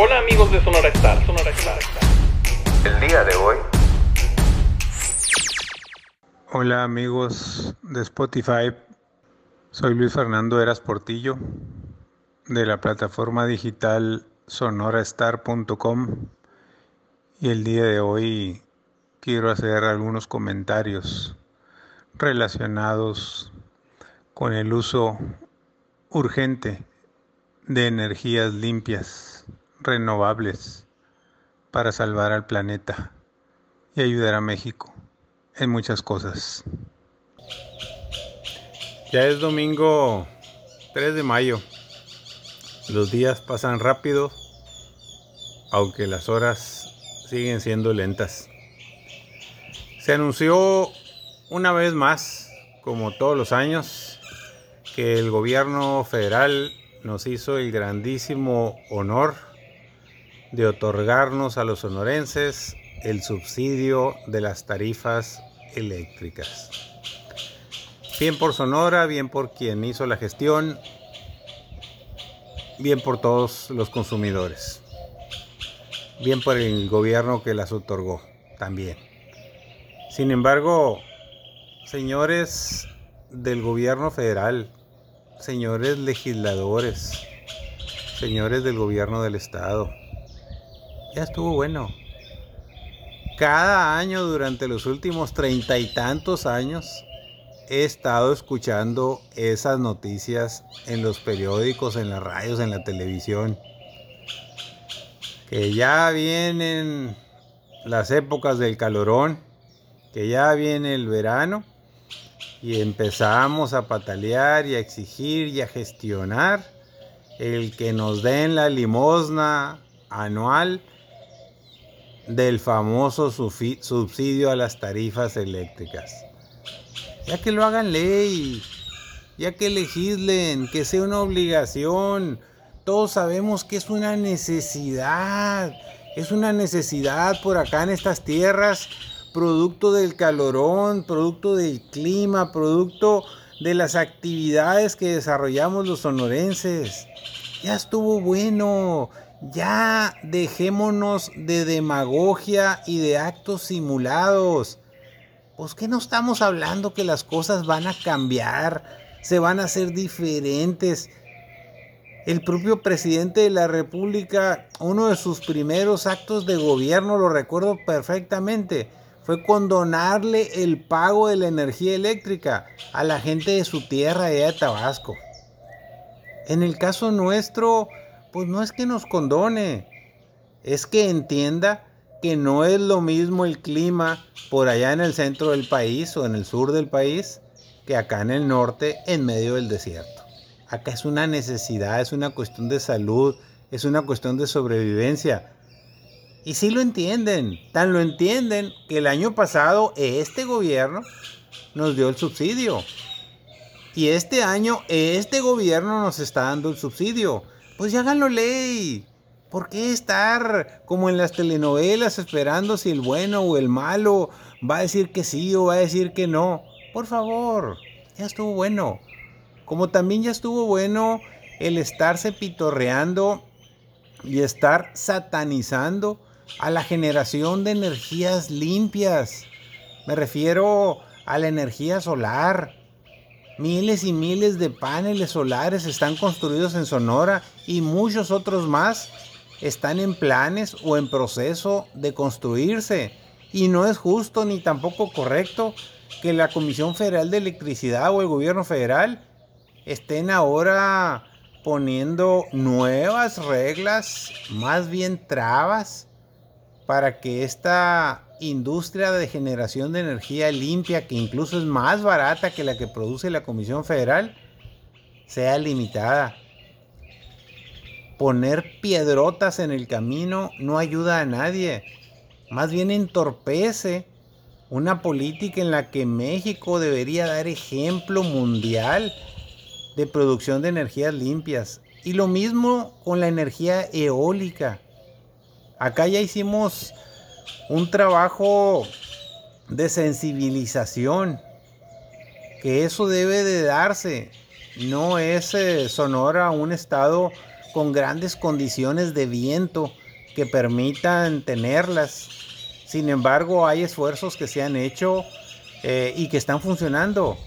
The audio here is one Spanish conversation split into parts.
Hola amigos de Sonora Star, Sonora Star. El día de hoy. Hola amigos de Spotify, soy Luis Fernando Eras Portillo de la plataforma digital sonorastar.com y el día de hoy quiero hacer algunos comentarios relacionados con el uso urgente de energías limpias, renovables, para salvar al planeta y ayudar a México en muchas cosas. Ya es domingo 3 de mayo. Los días pasan rápido, aunque las horas siguen siendo lentas. Se anunció una vez más, como todos los años, que el gobierno federal nos hizo el grandísimo honor de otorgarnos a los sonorenses el subsidio de las tarifas eléctricas. Bien por Sonora, bien por quien hizo la gestión, bien por todos los consumidores, bien por el gobierno que las otorgó también. Sin embargo, señores del gobierno federal, señores legisladores, señores del gobierno del estado, estuvo bueno. Cada año durante los últimos treinta y tantos años he estado escuchando esas noticias en los periódicos, en las radios, en la televisión. Que ya vienen las épocas del calorón, que ya viene el verano y empezamos a patalear y a exigir y a gestionar el que nos den la limosna anual del famoso subsidio a las tarifas eléctricas. Ya que lo hagan ley, ya que legislen, que sea una obligación. Todos sabemos que es una necesidad, es una necesidad por acá en estas tierras, producto del calorón, producto del clima, producto de las actividades que desarrollamos los sonorenses. Ya estuvo bueno, ya dejémonos de demagogia y de actos simulados. Pues que no estamos hablando que las cosas van a cambiar, se van a hacer diferentes. El propio presidente de la República, uno de sus primeros actos de gobierno, lo recuerdo perfectamente, fue condonarle el pago de la energía eléctrica a la gente de su tierra allá de Tabasco. En el caso nuestro, pues no es que nos condone, es que entienda que no es lo mismo el clima por allá en el centro del país o en el sur del país que acá en el norte en medio del desierto. Acá es una necesidad, es una cuestión de salud, es una cuestión de sobrevivencia. Y sí lo entienden, tan lo entienden que el año pasado este gobierno nos dio el subsidio. Y este año este gobierno nos está dando el subsidio pues ya háganlo ley. ¿Por qué estar como en las telenovelas esperando si el bueno o el malo va a decir que sí o va a decir que no? Por favor, ya estuvo bueno. Como también ya estuvo bueno el estarse pitorreando y estar satanizando a la generación de energías limpias. Me refiero a la energía solar, Miles y miles de paneles solares están construidos en Sonora y muchos otros más están en planes o en proceso de construirse. Y no es justo ni tampoco correcto que la Comisión Federal de Electricidad o el gobierno federal estén ahora poniendo nuevas reglas, más bien trabas, para que esta industria de generación de energía limpia, que incluso es más barata que la que produce la Comisión Federal, sea limitada. Poner piedrotas en el camino no ayuda a nadie, más bien entorpece una política en la que México debería dar ejemplo mundial de producción de energías limpias. Y lo mismo con la energía eólica. Acá ya hicimos un trabajo de sensibilización, que eso debe de darse. No es eh, Sonora un estado con grandes condiciones de viento que permitan tenerlas. Sin embargo, hay esfuerzos que se han hecho eh, y que están funcionando.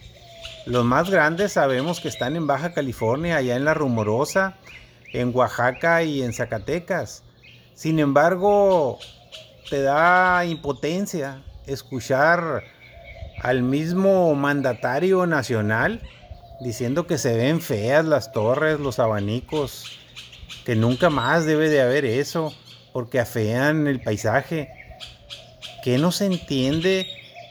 Los más grandes sabemos que están en Baja California, allá en La Rumorosa, en Oaxaca y en Zacatecas. Sin embargo, te da impotencia escuchar al mismo mandatario nacional diciendo que se ven feas las torres, los abanicos, que nunca más debe de haber eso porque afean el paisaje. ¿Qué no se entiende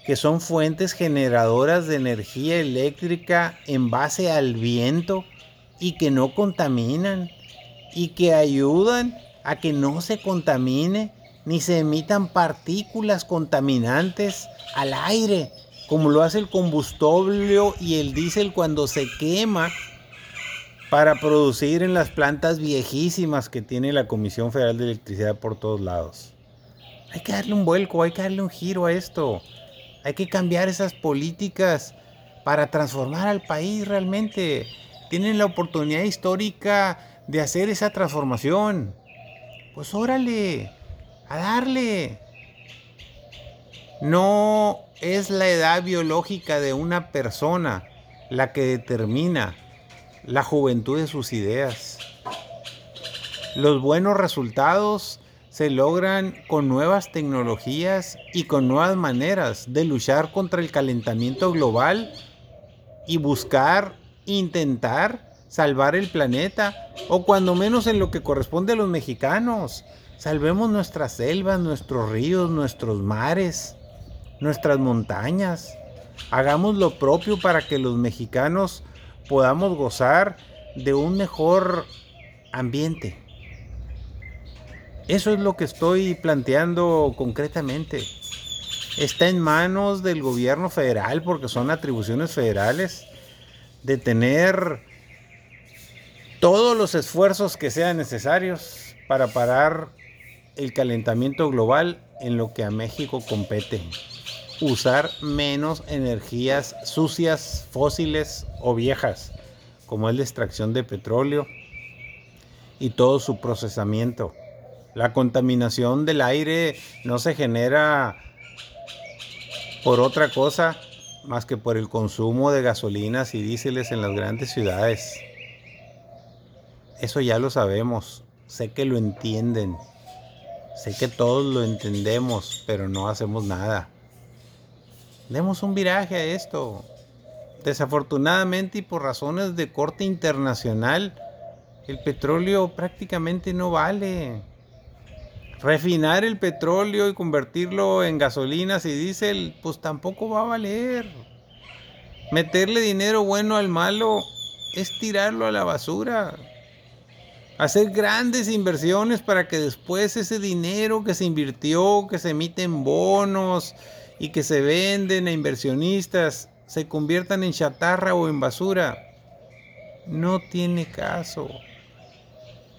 que son fuentes generadoras de energía eléctrica en base al viento y que no contaminan y que ayudan a que no se contamine ni se emitan partículas contaminantes al aire, como lo hace el combustible y el diésel cuando se quema para producir en las plantas viejísimas que tiene la Comisión Federal de Electricidad por todos lados. Hay que darle un vuelco, hay que darle un giro a esto. Hay que cambiar esas políticas para transformar al país realmente. Tienen la oportunidad histórica de hacer esa transformación. Pues órale, a darle. No es la edad biológica de una persona la que determina la juventud de sus ideas. Los buenos resultados se logran con nuevas tecnologías y con nuevas maneras de luchar contra el calentamiento global y buscar, intentar salvar el planeta, o cuando menos en lo que corresponde a los mexicanos. Salvemos nuestras selvas, nuestros ríos, nuestros mares, nuestras montañas. Hagamos lo propio para que los mexicanos podamos gozar de un mejor ambiente. Eso es lo que estoy planteando concretamente. Está en manos del gobierno federal, porque son atribuciones federales, de tener todos los esfuerzos que sean necesarios para parar el calentamiento global en lo que a México compete usar menos energías sucias, fósiles o viejas, como es la extracción de petróleo y todo su procesamiento. La contaminación del aire no se genera por otra cosa más que por el consumo de gasolinas y diésel en las grandes ciudades. Eso ya lo sabemos, sé que lo entienden, sé que todos lo entendemos, pero no hacemos nada. Demos un viraje a esto. Desafortunadamente y por razones de corte internacional, el petróleo prácticamente no vale. Refinar el petróleo y convertirlo en gasolinas y diésel, pues tampoco va a valer. Meterle dinero bueno al malo es tirarlo a la basura. Hacer grandes inversiones para que después ese dinero que se invirtió, que se emite en bonos, y que se venden a inversionistas se conviertan en chatarra o en basura. No tiene caso.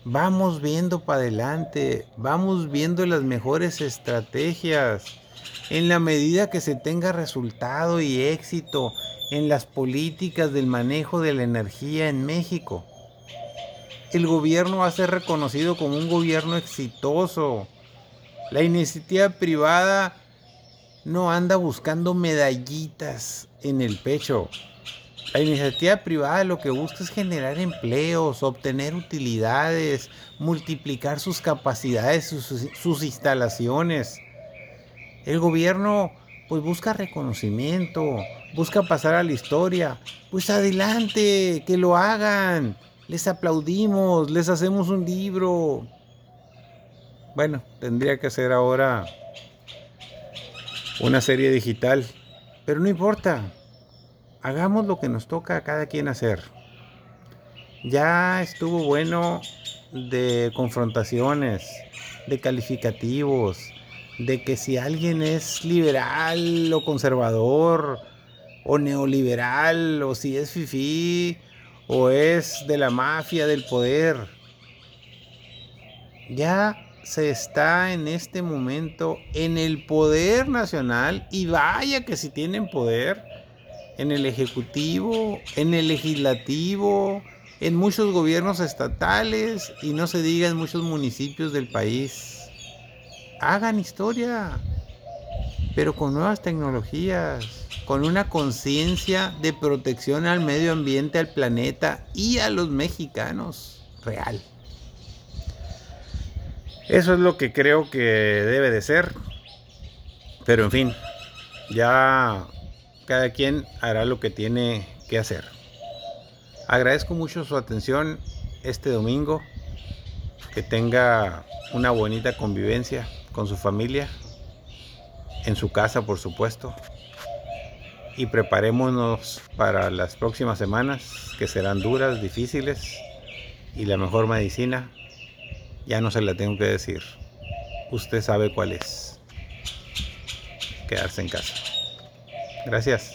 Vamos viendo para adelante, vamos viendo las mejores estrategias. En la medida que se tenga resultado y éxito en las políticas del manejo de la energía en México, el gobierno va a ser reconocido como un gobierno exitoso. La iniciativa privada no anda buscando medallitas en el pecho. La iniciativa privada lo que busca es generar empleos, obtener utilidades, multiplicar sus capacidades, sus, sus, instalaciones. El gobierno pues busca reconocimiento, busca pasar a la historia. Pues adelante, que lo hagan. Les aplaudimos, les hacemos un libro. Bueno, tendría que ser ahora una serie digital. Pero no importa. Hagamos lo que nos toca a cada quien hacer. Ya estuvo bueno de confrontaciones, de calificativos, de que si alguien es liberal o conservador o neoliberal o si es fifí o es de la mafia del poder. Ya se está en este momento en el poder nacional y vaya que si tienen poder en el ejecutivo, en el legislativo, en muchos gobiernos estatales y no se diga en muchos municipios del país. Hagan historia, pero con nuevas tecnologías, con una conciencia de protección al medio ambiente, al planeta y a los mexicanos real. Eso es lo que creo que debe de ser. Pero en fin, ya cada quien hará lo que tiene que hacer. Agradezco mucho su atención este domingo. Que tenga una bonita convivencia con su familia. En su casa, por supuesto. Y preparémonos para las próximas semanas, que serán duras, difíciles. Y la mejor medicina, ya no se la tengo que decir. Usted sabe cuál es. Quedarse en casa. Gracias.